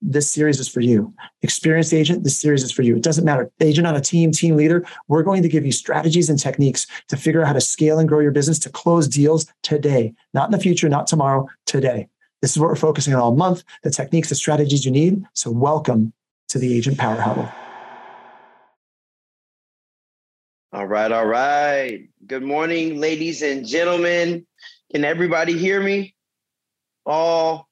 this series is for you. Experienced agent, this series is for you. It doesn't matter. Agent on a team, team leader, we're going to give you strategies and techniques to figure out how to scale and grow your business to close deals today, not in the future, not tomorrow, today. This is what we're focusing on all month the techniques, the strategies you need. So, welcome to the Agent Power Huddle. All right, all right. Good morning, ladies and gentlemen. Can everybody hear me? All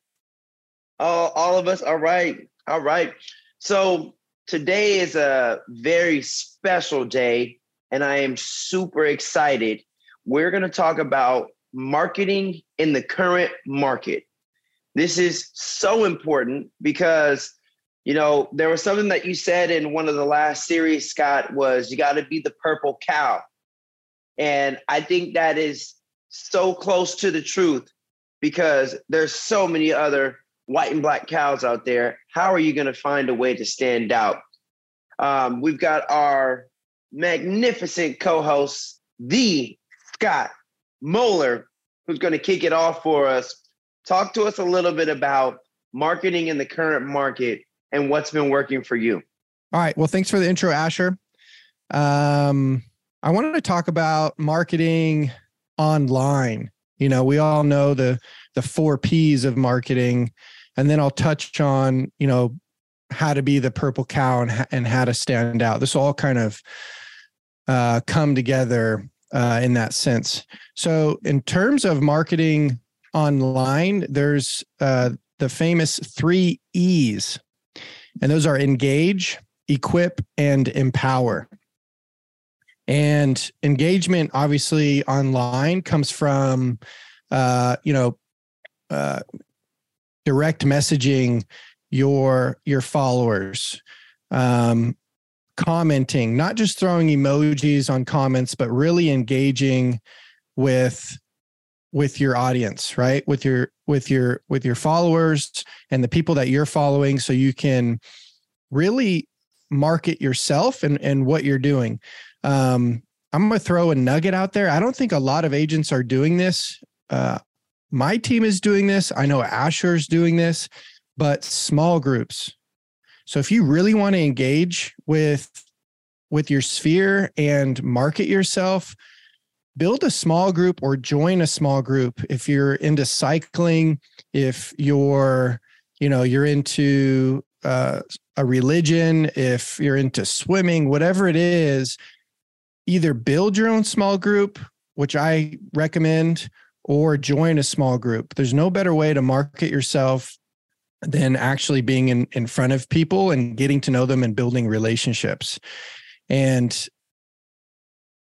all, all of us. All right. All right. So today is a very special day, and I am super excited. We're going to talk about marketing in the current market. This is so important because you know there was something that you said in one of the last series scott was you got to be the purple cow and i think that is so close to the truth because there's so many other white and black cows out there, how are you going to find a way to stand out? Um, we've got our magnificent co host, the Scott Moeller, who's going to kick it off for us. Talk to us a little bit about marketing in the current market and what's been working for you. All right. Well, thanks for the intro, Asher. Um, I wanted to talk about marketing online. You know, we all know the the four P's of marketing and then I'll touch on you know how to be the purple cow and and how to stand out. This all kind of uh, come together uh, in that sense. So in terms of marketing online, there's uh, the famous three E's, and those are engage, equip, and empower. And engagement, obviously, online comes from, uh, you know, uh, direct messaging your your followers um, commenting not just throwing emojis on comments but really engaging with with your audience right? With your with your with your followers and the people that you're following so you can really market yourself and and what you're doing. Um i'm going to throw a nugget out there. I don't think a lot of agents are doing this uh, my team is doing this. I know Asher's doing this, but small groups. So if you really want to engage with with your sphere and market yourself, build a small group or join a small group. If you're into cycling, if you're, you know, you're into uh, a religion, if you're into swimming, whatever it is, either build your own small group, which I recommend, or join a small group. There's no better way to market yourself than actually being in, in front of people and getting to know them and building relationships. And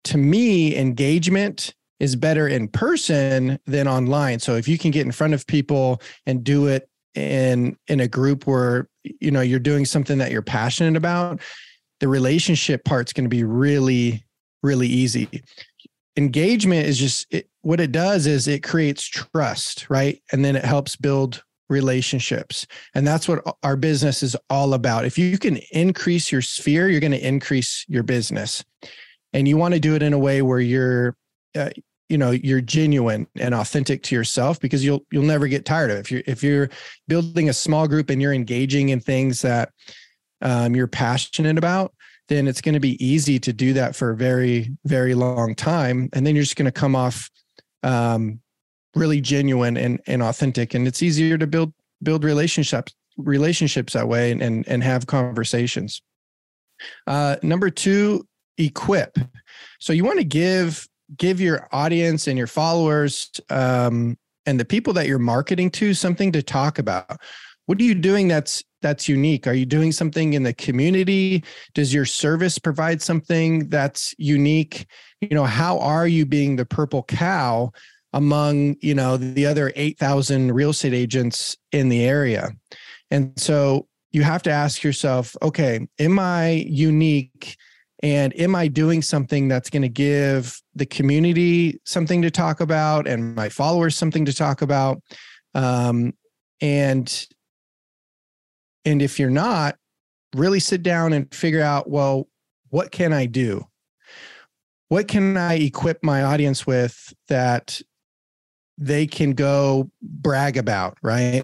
to me, engagement is better in person than online. So if you can get in front of people and do it in in a group where you know you're doing something that you're passionate about, the relationship part's going to be really really easy engagement is just it, what it does is it creates trust, right? And then it helps build relationships. And that's what our business is all about. If you can increase your sphere, you're going to increase your business. And you want to do it in a way where you're uh, you know you're genuine and authentic to yourself because you'll you'll never get tired of it. if you're if you're building a small group and you're engaging in things that um, you're passionate about then it's going to be easy to do that for a very, very long time. And then you're just going to come off um, really genuine and, and authentic. And it's easier to build build relationships relationships that way and and, and have conversations. Uh, number two, equip. So you want to give give your audience and your followers um, and the people that you're marketing to something to talk about. What are you doing that's that's unique? Are you doing something in the community? Does your service provide something that's unique? You know, how are you being the purple cow among, you know, the other 8,000 real estate agents in the area? And so you have to ask yourself, okay, am I unique? And am I doing something that's going to give the community something to talk about and my followers something to talk about? Um, and and if you're not, really sit down and figure out, well, what can I do? What can I equip my audience with that they can go brag about, right?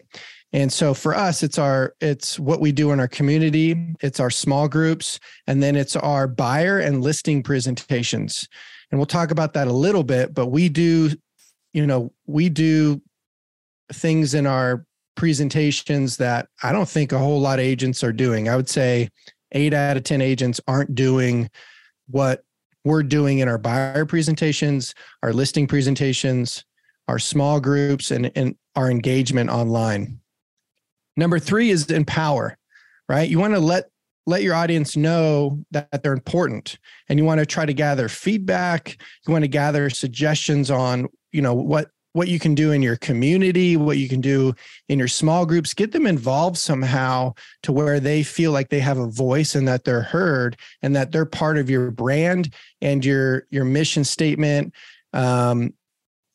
And so for us, it's our it's what we do in our community, it's our small groups, and then it's our buyer and listing presentations. And we'll talk about that a little bit, but we do, you know, we do things in our presentations that I don't think a whole lot of agents are doing. I would say eight out of 10 agents aren't doing what we're doing in our buyer presentations, our listing presentations, our small groups, and, and our engagement online. Number three is empower, right? You want to let let your audience know that they're important and you want to try to gather feedback you want to gather suggestions on you know what what you can do in your community, what you can do in your small groups, get them involved somehow to where they feel like they have a voice and that they're heard and that they're part of your brand and your your mission statement um,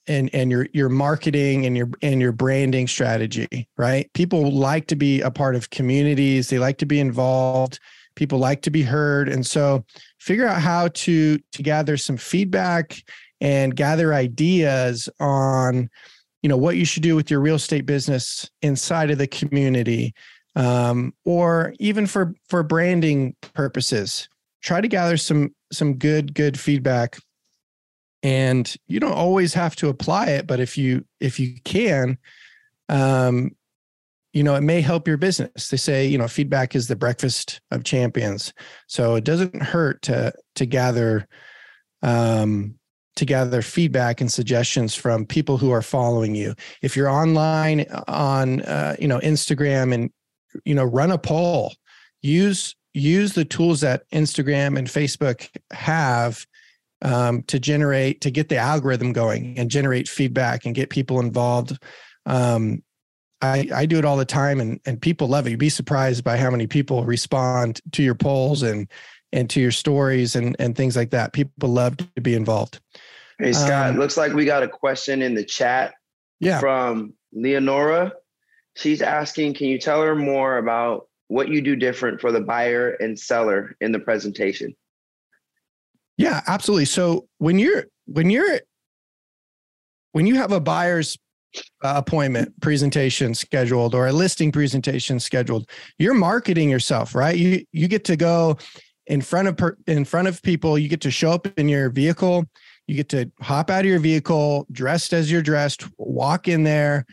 and and your your marketing and your and your branding strategy, right? People like to be a part of communities, they like to be involved, people like to be heard. And so figure out how to to gather some feedback and gather ideas on you know what you should do with your real estate business inside of the community um, or even for for branding purposes. Try to gather some some good good feedback. And you don't always have to apply it but if you if you can um you know it may help your business. They say you know feedback is the breakfast of champions. So it doesn't hurt to to gather um to gather feedback and suggestions from people who are following you. If you're online on uh, you know Instagram and you know run a poll, use use the tools that Instagram and Facebook have um, to generate to get the algorithm going and generate feedback and get people involved. Um, I, I do it all the time and, and people love it. You'd be surprised by how many people respond to your polls and and to your stories and, and things like that. People love to be involved. Hey Scott, um, looks like we got a question in the chat yeah. from Leonora. She's asking, can you tell her more about what you do different for the buyer and seller in the presentation? Yeah, absolutely. So when you're when you're when you have a buyer's uh, appointment presentation scheduled or a listing presentation scheduled, you're marketing yourself, right? You you get to go in front of per, in front of people. You get to show up in your vehicle. You get to hop out of your vehicle, dressed as you're dressed, walk in there,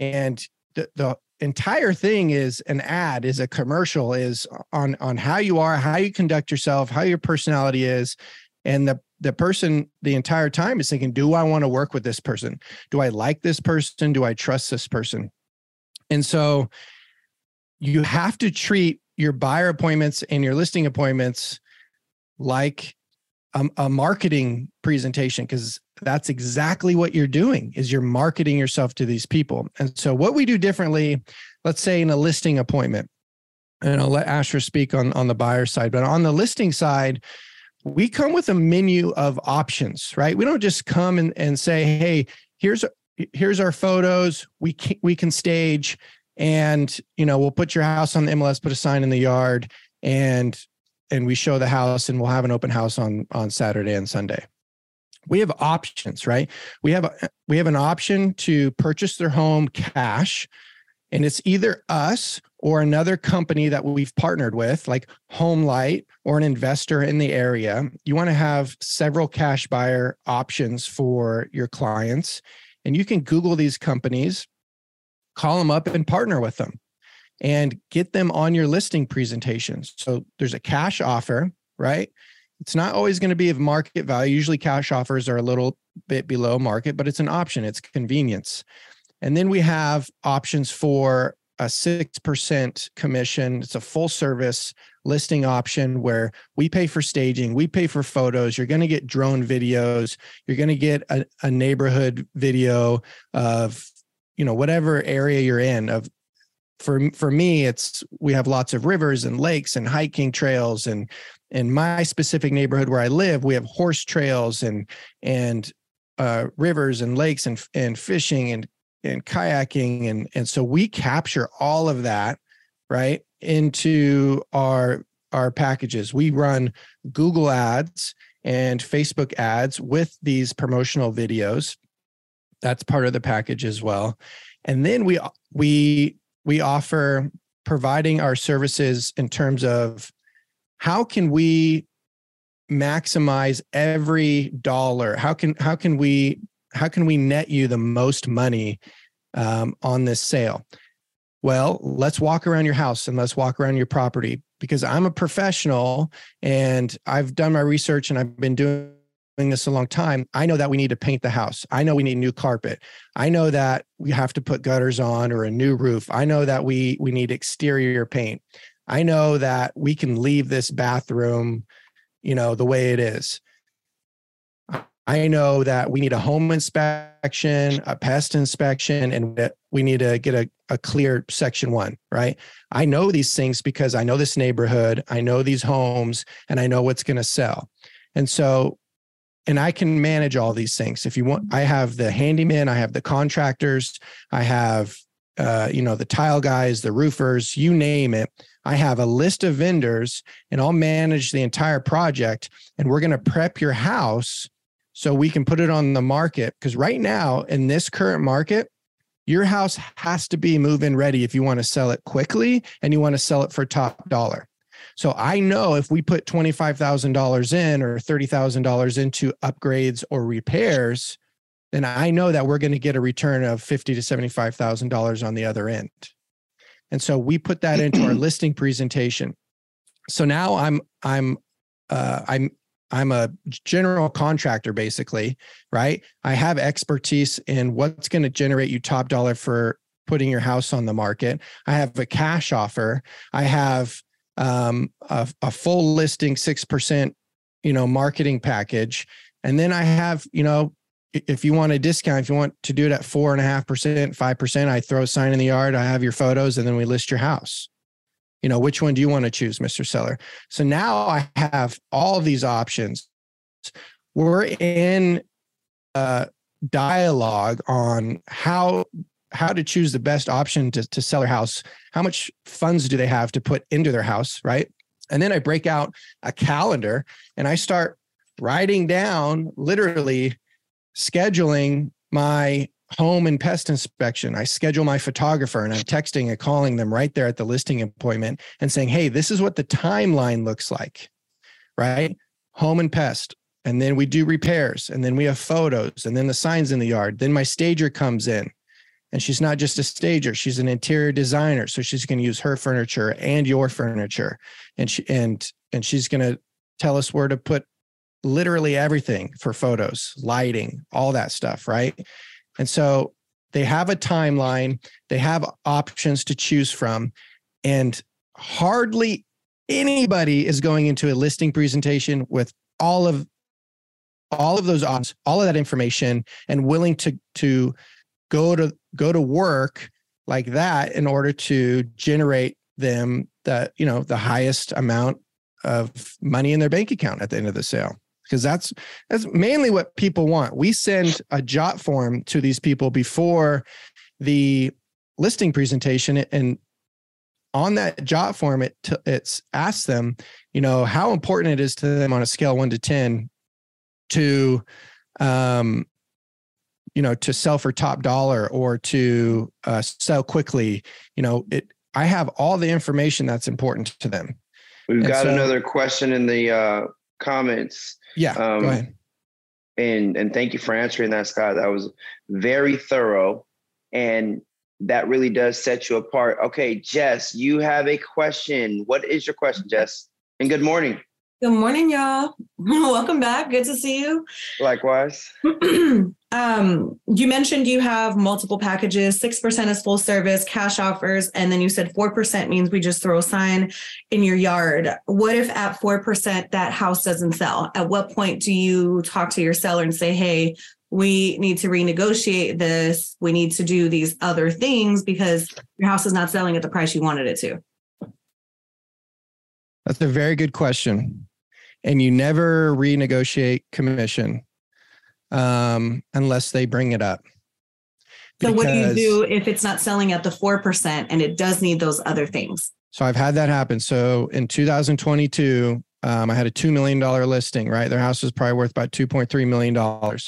and the, the entire thing is an ad, is a commercial, is on on how you are, how you conduct yourself, how your personality is, and the the person the entire time is thinking, do I want to work with this person? Do I like this person? Do I trust this person? And so you have to treat your buyer appointments and your listing appointments like a, a marketing presentation because that's exactly what you're doing is you're marketing yourself to these people. And so what we do differently let's say in a listing appointment and i'll let asher speak on, on the buyer side but on the listing side we come with a menu of options right? We don't just come and, and say hey here's here's our photos. We can, we can stage and you know we'll put your house on the mls put a sign in the yard and and we show the house and we'll have an open house on on Saturday and Sunday. We have options, right? We have a, we have an option to purchase their home cash and it's either us or another company that we've partnered with like Homelight or an investor in the area. You want to have several cash buyer options for your clients and you can google these companies, call them up and partner with them and get them on your listing presentations. So there's a cash offer, right? It's not always going to be of market value. Usually cash offers are a little bit below market, but it's an option, it's convenience. And then we have options for a 6% commission. It's a full service listing option where we pay for staging, we pay for photos. You're going to get drone videos, you're going to get a, a neighborhood video of you know whatever area you're in of for for me, it's we have lots of rivers and lakes and hiking trails and in my specific neighborhood where I live, we have horse trails and and uh, rivers and lakes and and fishing and and kayaking and and so we capture all of that right into our our packages. We run Google ads and Facebook ads with these promotional videos. That's part of the package as well. And then we we we offer providing our services in terms of how can we maximize every dollar? How can how can we how can we net you the most money um, on this sale? Well let's walk around your house and let's walk around your property because i'm a professional and i've done my research and i've been doing this a long time i know that we need to paint the house i know we need new carpet i know that we have to put gutters on or a new roof i know that we we need exterior paint I know that we can leave this bathroom, you know, the way it is. I know that we need a home inspection, a pest inspection, and we need to get a, a clear section one, right? I know these things because I know this neighborhood, I know these homes, and I know what's going to sell. And so, and I can manage all these things. If you want, I have the handyman, I have the contractors, I have, uh, you know, the tile guys, the roofers, you name it. I have a list of vendors and I'll manage the entire project. And we're going to prep your house so we can put it on the market. Because right now, in this current market, your house has to be move in ready if you want to sell it quickly and you want to sell it for top dollar. So I know if we put $25,000 in or $30,000 into upgrades or repairs, then I know that we're going to get a return of fifty to $75,000 on the other end. And so we put that into our listing presentation. So now I'm I'm uh, I'm I'm a general contractor basically, right? I have expertise in what's going to generate you top dollar for putting your house on the market. I have a cash offer. I have um, a, a full listing six percent, you know, marketing package, and then I have you know if you want a discount, if you want to do it at four and a half percent, five percent, I throw a sign in the yard, I have your photos, and then we list your house. You know, which one do you want to choose, Mr. Seller? So now I have all these options. We're in a dialogue on how how to choose the best option to, to sell their house. How much funds do they have to put into their house, right? And then I break out a calendar and I start writing down literally scheduling my home and pest inspection. I schedule my photographer and I'm texting and calling them right there at the listing appointment and saying, hey, this is what the timeline looks like, right? Home and pest. And then we do repairs and then we have photos and then the signs in the yard. Then my stager comes in and she's not just a stager, she's an interior designer. So she's going to use her furniture and your furniture. And she and and she's going to tell us where to put literally everything for photos, lighting, all that stuff, right? And so they have a timeline, they have options to choose from, and hardly anybody is going into a listing presentation with all of all of those options, all of that information and willing to to go to go to work like that in order to generate them the you know the highest amount of money in their bank account at the end of the sale because that's that's mainly what people want. We send a jot form to these people before the listing presentation and on that jot form it t- it's asks them you know how important it is to them on a scale 1 to 10 to um you know to sell for top dollar or to uh, sell quickly you know it i have all the information that's important to them we've and got so, another question in the uh comments yeah. Um, go ahead. And and thank you for answering that, Scott. That was very thorough, and that really does set you apart. Okay, Jess, you have a question. What is your question, Jess? And good morning. Good morning, y'all. Welcome back. Good to see you. Likewise. um, you mentioned you have multiple packages. Six percent is full service, cash offers, and then you said four percent means we just throw a sign in your yard. What if at four percent that house doesn't sell? At what point do you talk to your seller and say, "Hey, we need to renegotiate this. We need to do these other things because your house is not selling at the price you wanted it to. That's a very good question. And you never renegotiate commission um, unless they bring it up. So what do you do if it's not selling at the 4% and it does need those other things? So I've had that happen. So in 2022, um, I had a $2 million listing, right? Their house was probably worth about $2.3 million.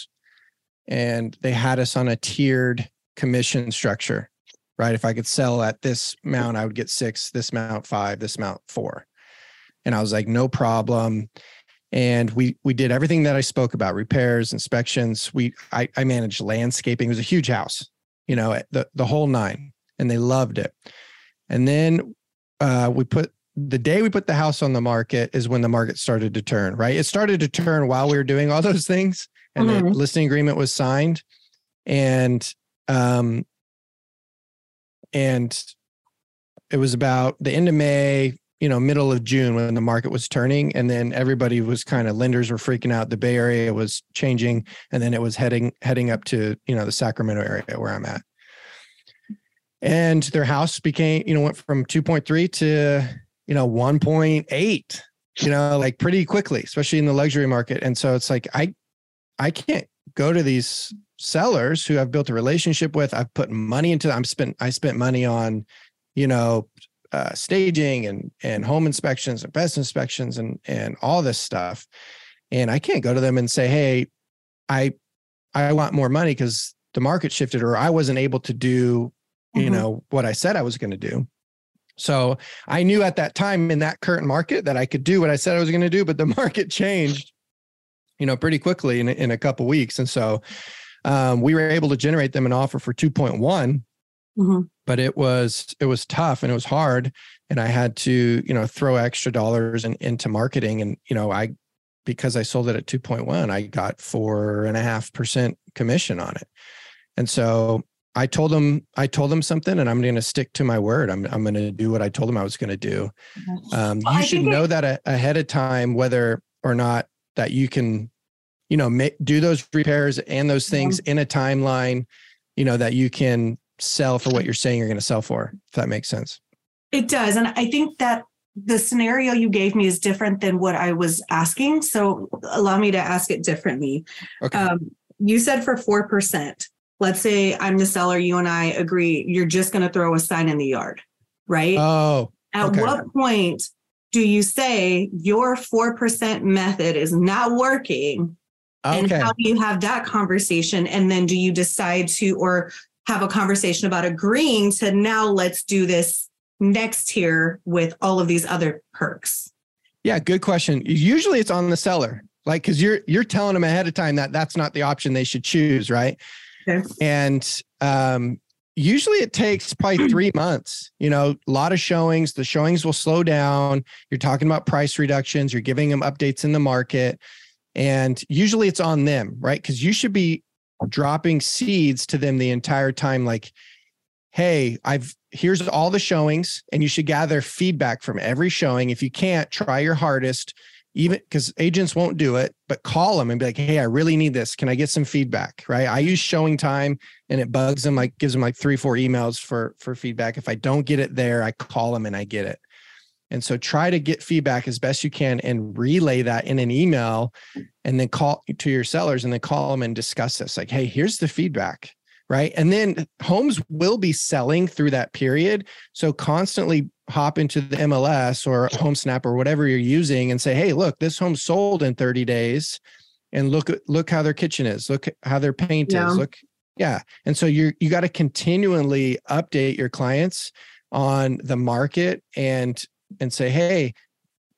And they had us on a tiered commission structure, right? If I could sell at this amount, I would get six, this amount five, this amount four. And I was like, no problem. And we we did everything that I spoke about, repairs, inspections. We I, I managed landscaping. It was a huge house, you know, the the whole nine. And they loved it. And then uh, we put the day we put the house on the market is when the market started to turn, right? It started to turn while we were doing all those things and the Mhm. listing agreement was signed. And um and it was about the end of May, you know, middle of June when the market was turning. And then everybody was kind of lenders were freaking out. The Bay Area was changing. And then it was heading heading up to, you know, the Sacramento area where I'm at and their house became you know went from 2.3 to you know 1.8 you know like pretty quickly especially in the luxury market and so it's like i i can't go to these sellers who i've built a relationship with i've put money into i'm spent i spent money on you know uh, staging and and home inspections and pest inspections and and all this stuff and i can't go to them and say hey i i want more money because the market shifted or i wasn't able to do you Mhm. know what i said i was going to do so i knew at that time in that current market that i could do what i said i was going to do but the market changed you know pretty quickly in, a- in a couple weeks and so um, we were able to generate them an offer for 2.1 Mhm. But it was it was tough and it was hard and i had to you know throw extra dollars in, into marketing and you know i because i sold it at 2.1 i got four and a half percent commission on it. And so i told them i told them something and i'm going to stick to my word. I'm, I'm going to do what i told them i was going to do um, Well, you I should know that a- ahead of time whether or not that you can you know do those repairs and those Yeah. things in a timeline you know that you can sell for what you're saying you're going to sell for if that makes sense It does. And I think that the scenario you gave me is different than what I was asking. So allow me to ask it differently. okay Um, you said for 4%. Let's say I'm the seller, you and I agree, you're just going to throw a sign in the yard, right? oh At okay. what point do you say your 4% method is not working? Okay. And how do you have that conversation? And then do you decide to, or have a conversation about agreeing to now let's do this next tier with all of these other perks? yeah good question usually it's on the seller like because you're you're telling them ahead of time that that's not the option they should choose right Okay. and um usually it takes probably three months you know a lot of showings the showings will slow down you're talking about price reductions you're giving them updates in the market and usually it's on them right because you should be dropping seeds to them the entire time like hey i've here's all the showings and you should gather feedback from every showing. If you can't try your hardest. Even because agents won't do it but call them and be like hey i really need this. Can i get some feedback? Right? I use showing time and it bugs them like gives them like three four emails for for feedback. If i don't get it there i call them and i get it and so try to get feedback as best you can and relay that in an email and then call to your sellers and then call them and discuss this. Like hey here's the feedback right? And then homes will be selling through that period. So constantly hop into the mls or homesnap or whatever you're using and say hey look this home sold in 30 days and look at look how their kitchen is look how their paint Yeah. is look yeah. And so you're you got to continually update your clients on the market and and say hey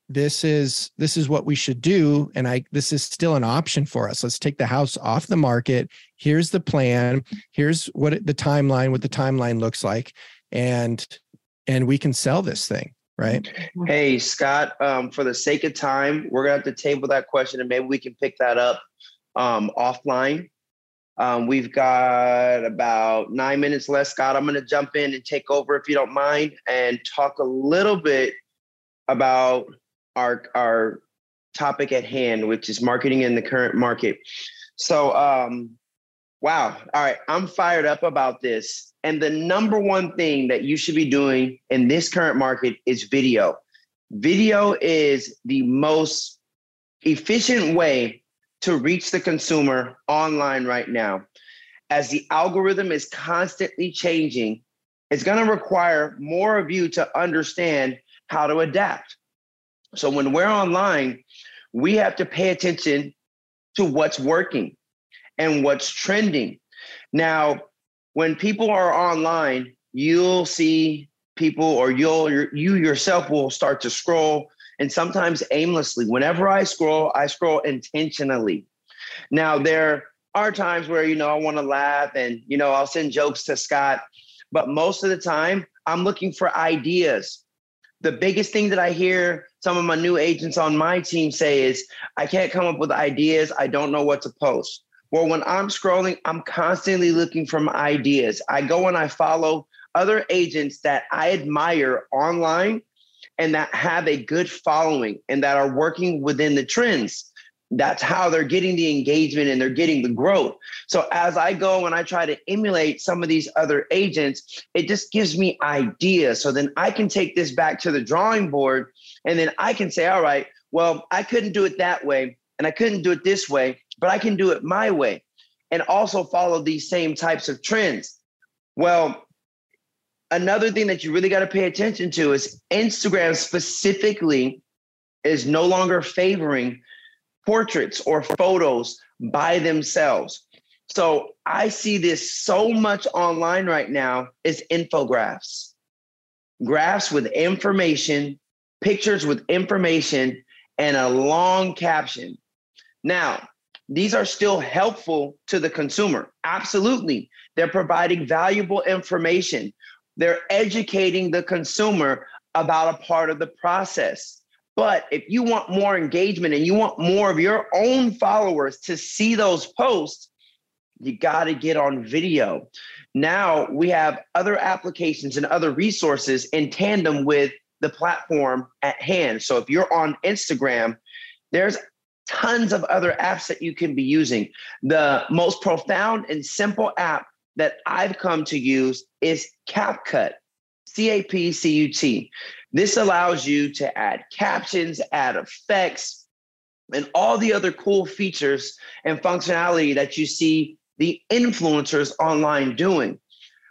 this is this is what we should do and i this is still an option for us let's take the house off the market here's the plan here's what it, the timeline what the timeline looks like and and we can sell this thing right Hey, Scott, um, for the sake of time, we're gonna have to table that question and maybe we can pick that up um, offline. Um, we've got about nine minutes left. Scott, I'm gonna jump in and take over if you don't mind and talk a little bit about our our topic at hand, which is marketing in the current market. So um, Wow. All right. I'm fired up about this. And the number one thing that you should be doing in this current market is video. Video is the most efficient way to reach the consumer online right now. As the algorithm is constantly changing, it's going to require more of you to understand how to adapt. So when we're online, we have to pay attention to what's working and what's trending. Now, when people are online, you'll see people or you'll you yourself will start to scroll and sometimes aimlessly. Whenever I scroll, I scroll intentionally. Now there are times where you know I want to laugh and you know I'll send jokes to Scott, but most of the time I'm looking for ideas. The biggest thing that I hear some of my new agents on my team say is I can't come up with ideas. I don't know what to post. Well, when I'm scrolling, I'm constantly looking for ideas. I go and I follow other agents that I admire online and that have a good following and that are working within the trends. That's how they're getting the engagement and they're getting the growth. So as I go and I try to emulate some of these other agents, it just gives me ideas. So then I can take this back to the drawing board and then I can say, all right, well, I couldn't do it that way and I couldn't do it this way, but I can do it my way and also follow these same types of trends. Well, another thing that you really got to pay attention to is Instagram specifically is no longer favoring portraits or photos by themselves. So I see this so much online right now is infographics. Graphs with information, pictures with information, and a long caption. Now, these are still helpful to the consumer. Absolutely. They're providing valuable information, they're educating the consumer about a part of the process. But if you want more engagement and you want more of your own followers to see those posts, you got to get on video. Now we have other applications and other resources in tandem with the platform at hand. So if you're on Instagram, there's tons of other apps that you can be using. The most profound and simple app that I've come to use is CapCut, C A P C U T. This allows you to add captions, add effects, and all the other cool features and functionality that you see the influencers online doing.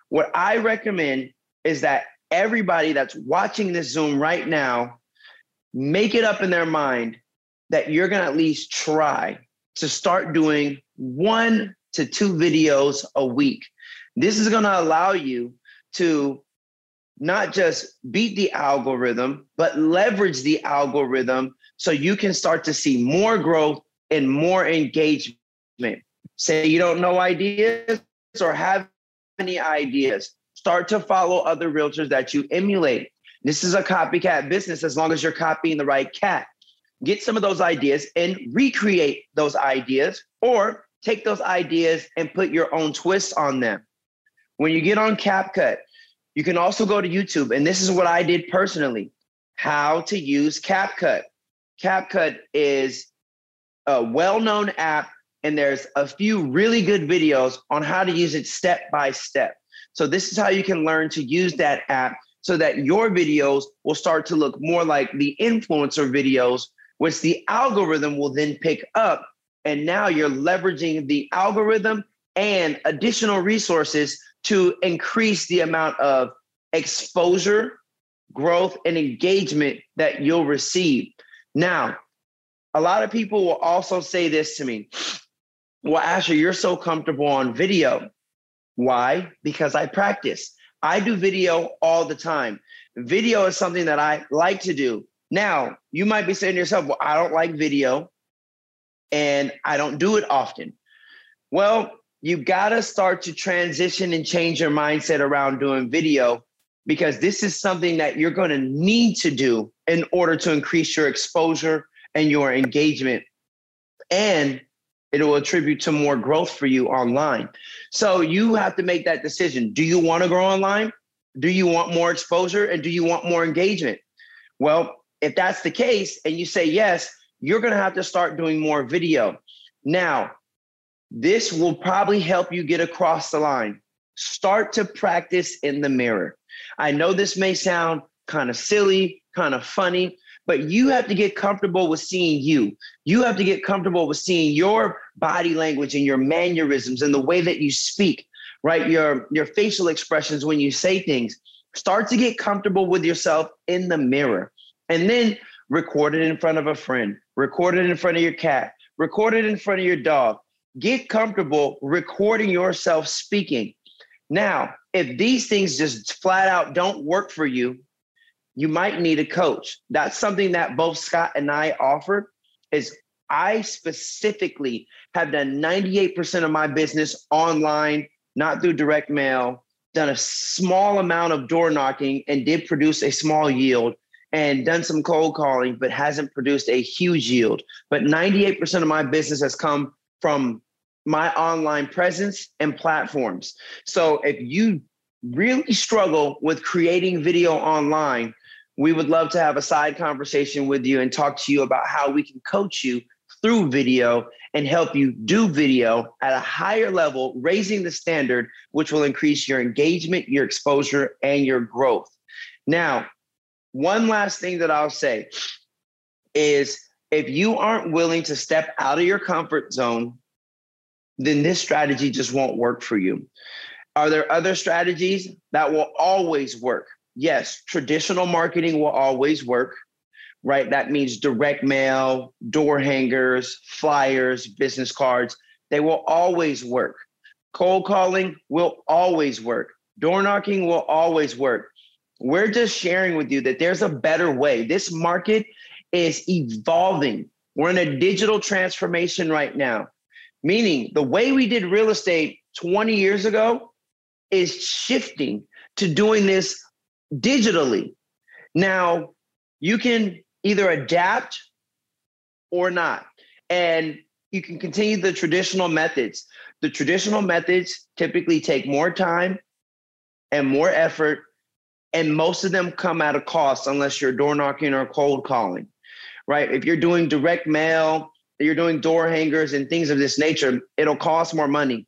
What I recommend is that everybody that's watching this Zoom right now make it up in their mind that you're going to at least try to start doing one to two videos a week. This is going to allow you to not just beat the algorithm, but leverage the algorithm so you can start to see more growth and more engagement. Say you don't know ideas or have any ideas, start to follow other realtors that you emulate. This is a copycat business as long as you're copying the right cat. Get some of those ideas and recreate those ideas or take those ideas and put your own twist on them. When you get on CapCut, you can also go to YouTube, and this is what I did personally how to use CapCut. CapCut is a well known app, and there's a few really good videos on how to use it step by step. So, this is how you can learn to use that app so that your videos will start to look more like the influencer videos, which the algorithm will then pick up and now you're leveraging the algorithm and additional resources to increase the amount of exposure, growth, and engagement that you'll receive. Now, a lot of people will also say this to me Well, Asher, you're so comfortable on video. Why? Because I practice. I do video all the time. Video is something that I like to do. Now, you might be saying to yourself, Well, I don't like video and I don't do it often. Well, you got to start to transition and change your mindset around doing video because this is something that you're going to need to do in order to increase your exposure and your engagement. And it will attribute to more growth for you online. So you have to make that decision. Do you want to grow online? Do you want more exposure? And do you want more engagement? Well, if that's the case and you say yes, you're going to have to start doing more video. Now, This will probably help you get across the line. Start to practice in the mirror. I know this may sound kind of silly, kind of funny, but you have to get comfortable with seeing you. You have to get comfortable with seeing your body language and your mannerisms and the way that you speak, right? Your your facial expressions when you say things. Start to get comfortable with yourself in the mirror. And then record it in front of a friend, record it in front of your cat, record it in front of your dog. Get comfortable recording yourself speaking. Now, if these things just flat out don't work for you, you might need a coach. That's something that both Scott and I offer is I specifically have done 98% of my business online, not through direct mail, done a small amount of door knocking and did produce a small yield and done some cold calling, but hasn't produced a huge yield. But 98% of my business has come from my online presence and platforms. So if you really struggle with creating video online, we would love to have a side conversation with you and talk to you about how we can coach you through video and help you do video at a higher level, raising the standard, which will increase your engagement, your exposure, and your growth. Now, one last thing that I'll say is if you aren't willing to step out of your comfort zone, then this strategy just won't work for you. Are there other strategies that will always work? Yes, traditional marketing will always work, right? That means direct mail, door hangers, flyers, business cards. They will always work. Cold calling will always work. Door knocking will always work. We're just sharing with you that there's a better way. This market is evolving. We're in a digital transformation right now, meaning the way we did real estate 20 years ago is shifting to doing this digitally. Now, you can either adapt or not. And you can continue the traditional methods. The traditional methods typically take more time and more effort and most of them come at a cost unless you're door knocking or cold calling, right? If you're doing direct mail, you're doing door hangers and things of this nature, it'll cost more money.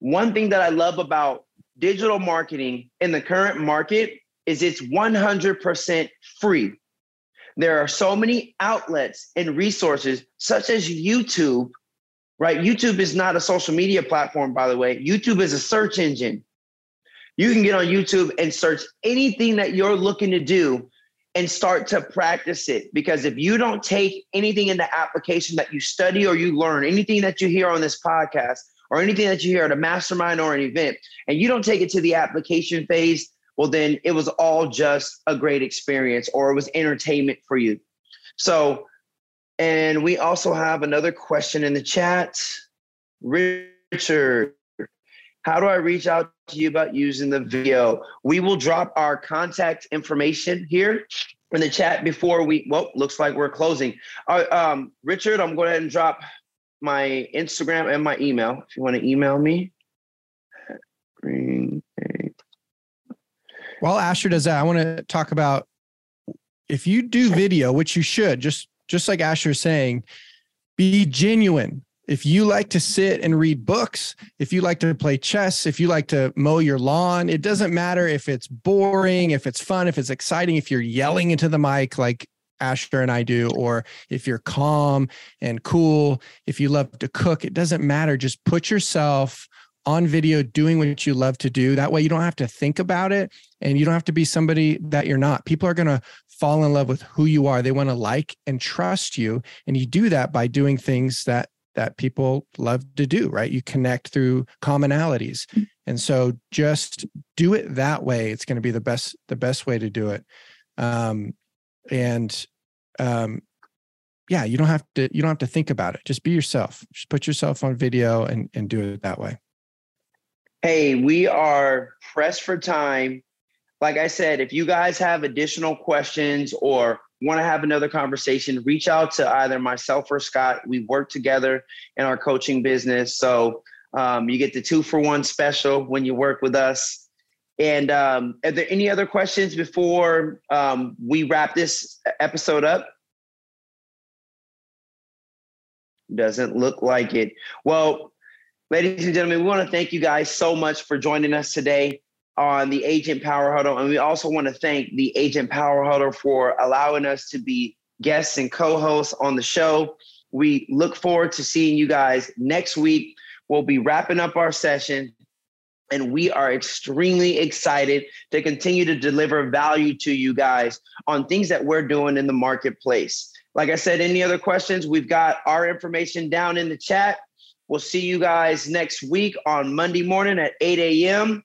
One thing that I love about digital marketing in the current market is it's 100% free. There are so many outlets and resources, such as YouTube, right? YouTube is not a social media platform, by the way. YouTube is a search engine you can get on YouTube and search anything that you're looking to do and start to practice it. Because if you don't take anything in the application that you study or you learn, anything that you hear on this podcast or anything that you hear at a mastermind or an event, and you don't take it to the application phase, well, then it was all just a great experience or it was entertainment for you. So, and we also have another question in the chat. Richard, how do I reach out to you about using the video? We will drop our contact information here in the chat before we, well, looks like we're closing. Um, Richard, I'm going to drop my Instagram and my email if you want to email me. While Asher does that, I want to talk about if you do video, which you should, just just like Asher's saying, be genuine if you like to sit and read books, if you like to play chess, if you like to mow your lawn, it doesn't matter if it's boring, if it's fun, if it's exciting, if you're yelling into the mic like Asher and I do, or if you're calm and cool, if you love to cook, it doesn't matter. Just put yourself on video doing what you love to do. That way you don't have to think about it and you don't have to be somebody that you're not. People are going to fall in love with who you are. They want to like and trust you. And you do that by doing things that that people love to do, right? You connect through commonalities. Mm. And so just do it that way. It's going to be the best, the best way to do it. Um, and um, yeah, you don't have to, you don't have to think about it. Just be yourself. Just put yourself on video and, and do it that way. Hey, we are pressed for time. Like I said, if you guys have additional questions or want to have another conversation, reach out to either myself or Scott. We work together in our coaching business. So um, you get the two for one special when you work with us. And um, are there any other questions before um, we wrap this episode up? Doesn't look like it. Well, ladies and gentlemen, we want to thank you guys so much for joining us today on the Agent Power Huddle. And we also want to thank the Agent Power Huddle for allowing us to be guests and co hosts on the show. We look forward to seeing you guys next week. We'll be wrapping up our session, and we are extremely excited to continue to deliver value to you guys on things that we're doing in the marketplace. Like I said, any other questions? We've got our information down in the chat. We'll see you guys next week on Monday morning at 8 a.m.